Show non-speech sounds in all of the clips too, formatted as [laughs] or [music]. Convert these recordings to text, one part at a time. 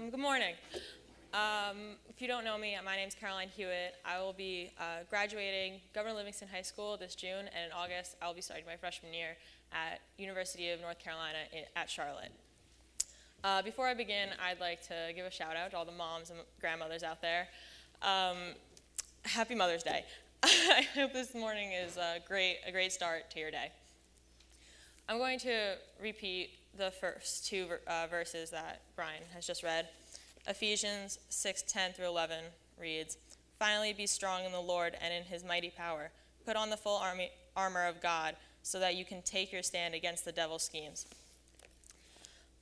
Um, good morning. Um, if you don't know me, my name is Caroline Hewitt. I will be uh, graduating Governor Livingston High School this June, and in August, I'll be starting my freshman year at University of North Carolina in, at Charlotte. Uh, before I begin, I'd like to give a shout out to all the moms and grandmothers out there. Um, happy Mother's Day. [laughs] I hope this morning is a great, a great start to your day. I'm going to repeat the first two uh, verses that Brian has just read. Ephesians 6 10 through 11 reads, Finally, be strong in the Lord and in his mighty power. Put on the full army, armor of God so that you can take your stand against the devil's schemes.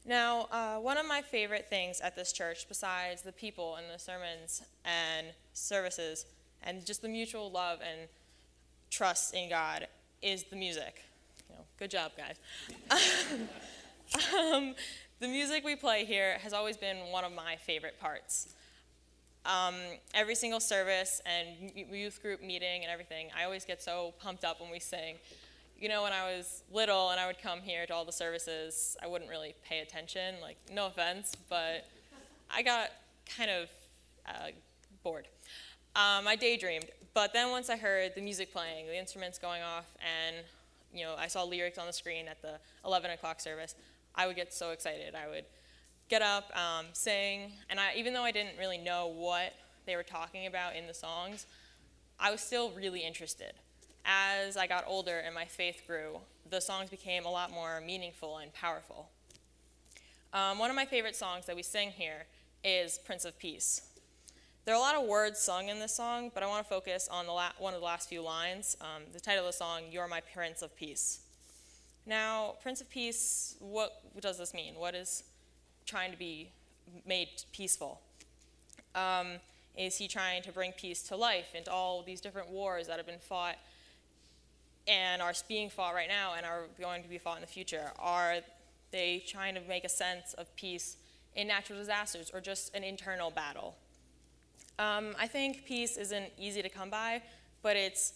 Now, uh, one of my favorite things at this church, besides the people and the sermons and services, and just the mutual love and trust in God, is the music. You know, good job, guys. [laughs] um, the music we play here has always been one of my favorite parts. Um, every single service and youth group meeting and everything, I always get so pumped up when we sing. You know, when I was little and I would come here to all the services, I wouldn't really pay attention. Like, no offense, but I got kind of uh, bored. Um, I daydreamed, but then once I heard the music playing, the instruments going off, and you know, I saw lyrics on the screen at the 11 o'clock service, I would get so excited. I would get up, um, sing, and I, even though I didn't really know what they were talking about in the songs, I was still really interested. As I got older and my faith grew, the songs became a lot more meaningful and powerful. Um, one of my favorite songs that we sing here is Prince of Peace. There are a lot of words sung in this song, but I want to focus on the la- one of the last few lines. Um, the title of the song, You're My Prince of Peace. Now, Prince of Peace, what does this mean? What is trying to be made peaceful? Um, is he trying to bring peace to life into all these different wars that have been fought and are being fought right now and are going to be fought in the future? Are they trying to make a sense of peace in natural disasters or just an internal battle? Um, I think peace isn't easy to come by, but it's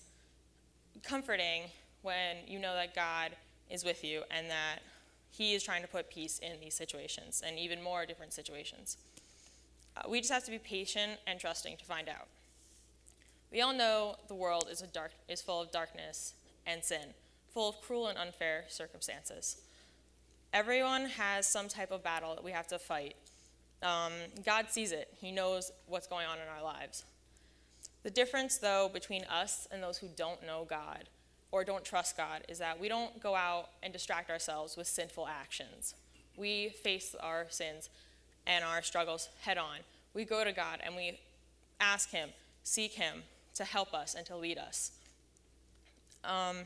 comforting when you know that God is with you and that He is trying to put peace in these situations and even more different situations. Uh, we just have to be patient and trusting to find out. We all know the world is, dark, is full of darkness and sin, full of cruel and unfair circumstances. Everyone has some type of battle that we have to fight. Um, God sees it, He knows what's going on in our lives. The difference, though, between us and those who don't know God or don't trust God is that we don't go out and distract ourselves with sinful actions. We face our sins and our struggles head on. We go to God and we ask Him, seek Him to help us and to lead us. Um,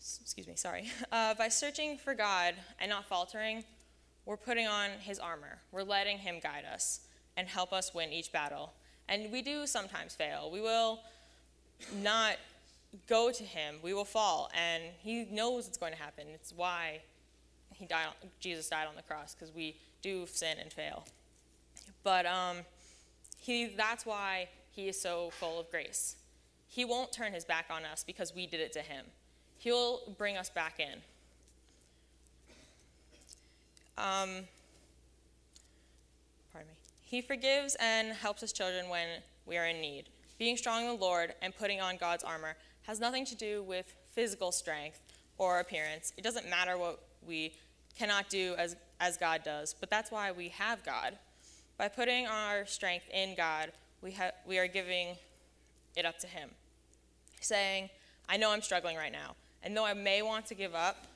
excuse me, sorry. [laughs] Uh, by searching for God and not faltering, we're putting on His armor. We're letting Him guide us and help us win each battle. And we do sometimes fail. We will not go to him, we will fall. And he knows it's going to happen. It's why he died, Jesus died on the cross, because we do sin and fail. But um, he, that's why he is so full of grace. He won't turn his back on us because we did it to him. He'll bring us back in. Um, pardon me. He forgives and helps his children when we are in need. Being strong in the Lord and putting on God's armor has nothing to do with physical strength or appearance. It doesn't matter what we cannot do as, as God does, but that's why we have God. By putting our strength in God, we, ha- we are giving it up to Him, saying, I know I'm struggling right now, and though I may want to give up,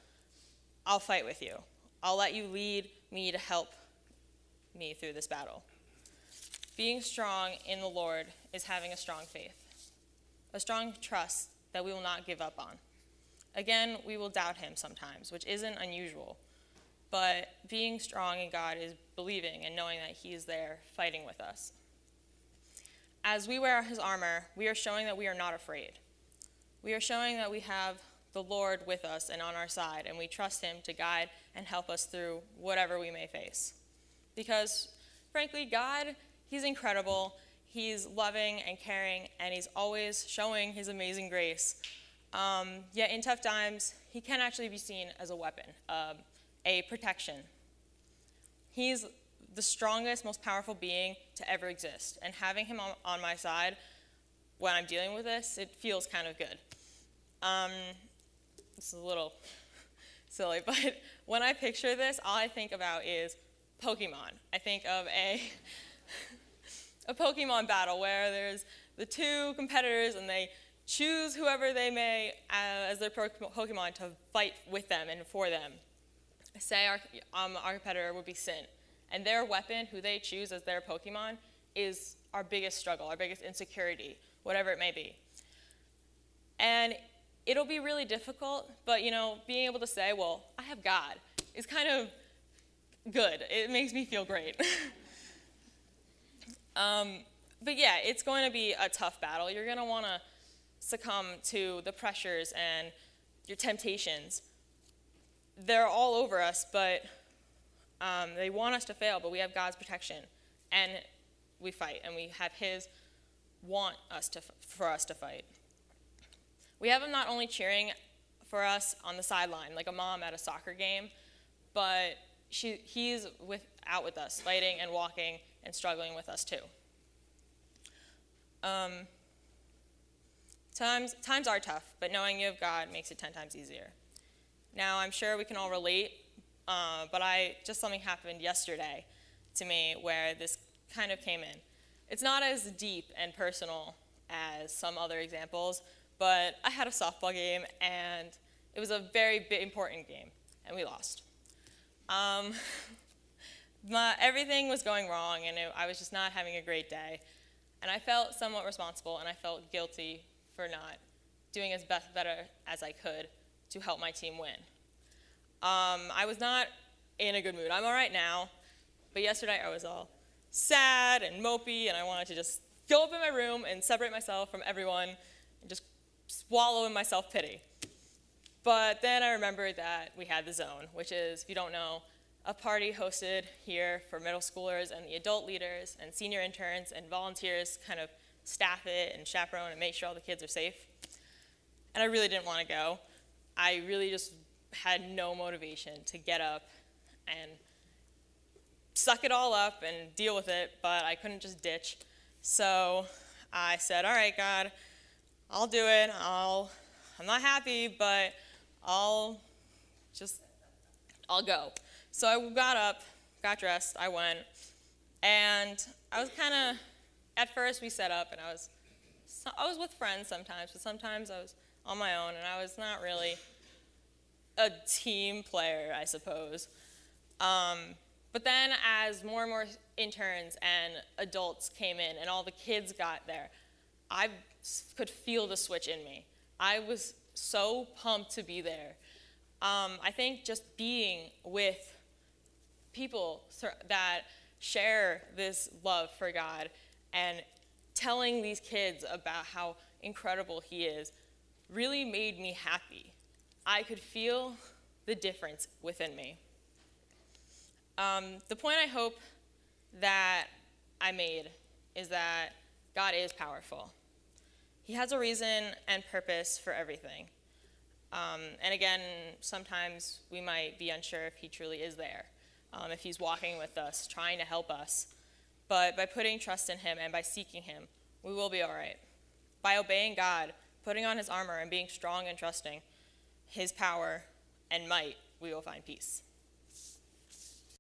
I'll fight with you. I'll let you lead me to help me through this battle. Being strong in the Lord is having a strong faith, a strong trust that we will not give up on. Again, we will doubt Him sometimes, which isn't unusual. But being strong in God is believing and knowing that He is there fighting with us. As we wear His armor, we are showing that we are not afraid. We are showing that we have the Lord with us and on our side, and we trust Him to guide and help us through whatever we may face. Because, frankly, God He's incredible. He's loving and caring, and he's always showing his amazing grace. Um, yet in tough times, he can actually be seen as a weapon, uh, a protection. He's the strongest, most powerful being to ever exist. And having him on, on my side when I'm dealing with this, it feels kind of good. Um, it's a little [laughs] silly, [laughs] but when I picture this, all I think about is Pokemon. I think of a [laughs] a Pokemon battle where there's the two competitors and they choose whoever they may uh, as their Pokemon to fight with them and for them. Say our, um, our competitor would be Sin, and their weapon, who they choose as their Pokemon, is our biggest struggle, our biggest insecurity, whatever it may be. And it'll be really difficult, but you know, being able to say, well, I have God is kind of good. It makes me feel great. [laughs] um, but yeah, it's going to be a tough battle. You're going to want to succumb to the pressures and your temptations. They're all over us, but um, they want us to fail, but we have God's protection. And we fight, and we have His want us to, for us to fight. We have Him not only cheering for us on the sideline, like a mom at a soccer game, but she, He's with, out with us, fighting and walking and struggling with us too. Um, times, times are tough, but knowing you have God makes it 10 times easier. Now, I'm sure we can all relate, uh, but I just something happened yesterday to me where this kind of came in. It's not as deep and personal as some other examples, but I had a softball game and it was a very important game, and we lost. Um, [laughs] my, everything was going wrong, and it, I was just not having a great day. And I felt somewhat responsible and I felt guilty for not doing as best better as I could to help my team win. Um, I was not in a good mood. I'm all right now, but yesterday I was all sad and mopey, and I wanted to just go up in my room and separate myself from everyone and just swallow in my self pity. But then I remembered that we had the zone, which is, if you don't know, a party hosted here for middle schoolers and the adult leaders and senior interns and volunteers kind of staff it and chaperone and make sure all the kids are safe. And I really didn't want to go. I really just had no motivation to get up and suck it all up and deal with it, but I couldn't just ditch. So I said, All right, God, I'll do it. I'll, I'm not happy, but I'll just, I'll go. So I got up, got dressed, I went, and I was kind of, at first we set up, and I was, I was with friends sometimes, but sometimes I was on my own, and I was not really a team player, I suppose. Um, but then as more and more interns and adults came in, and all the kids got there, I could feel the switch in me. I was so pumped to be there. Um, I think just being with people that share this love for God and telling these kids about how incredible He is really made me happy. I could feel the difference within me. Um, the point I hope that I made is that God is powerful. He has a reason and purpose for everything. Um, and again, sometimes we might be unsure if He truly is there um, if He's walking with us, trying to help us. But by putting trust in Him and by seeking Him, we will be all right. By obeying God, putting on His armor, and being strong and trusting His power and might, we will find peace.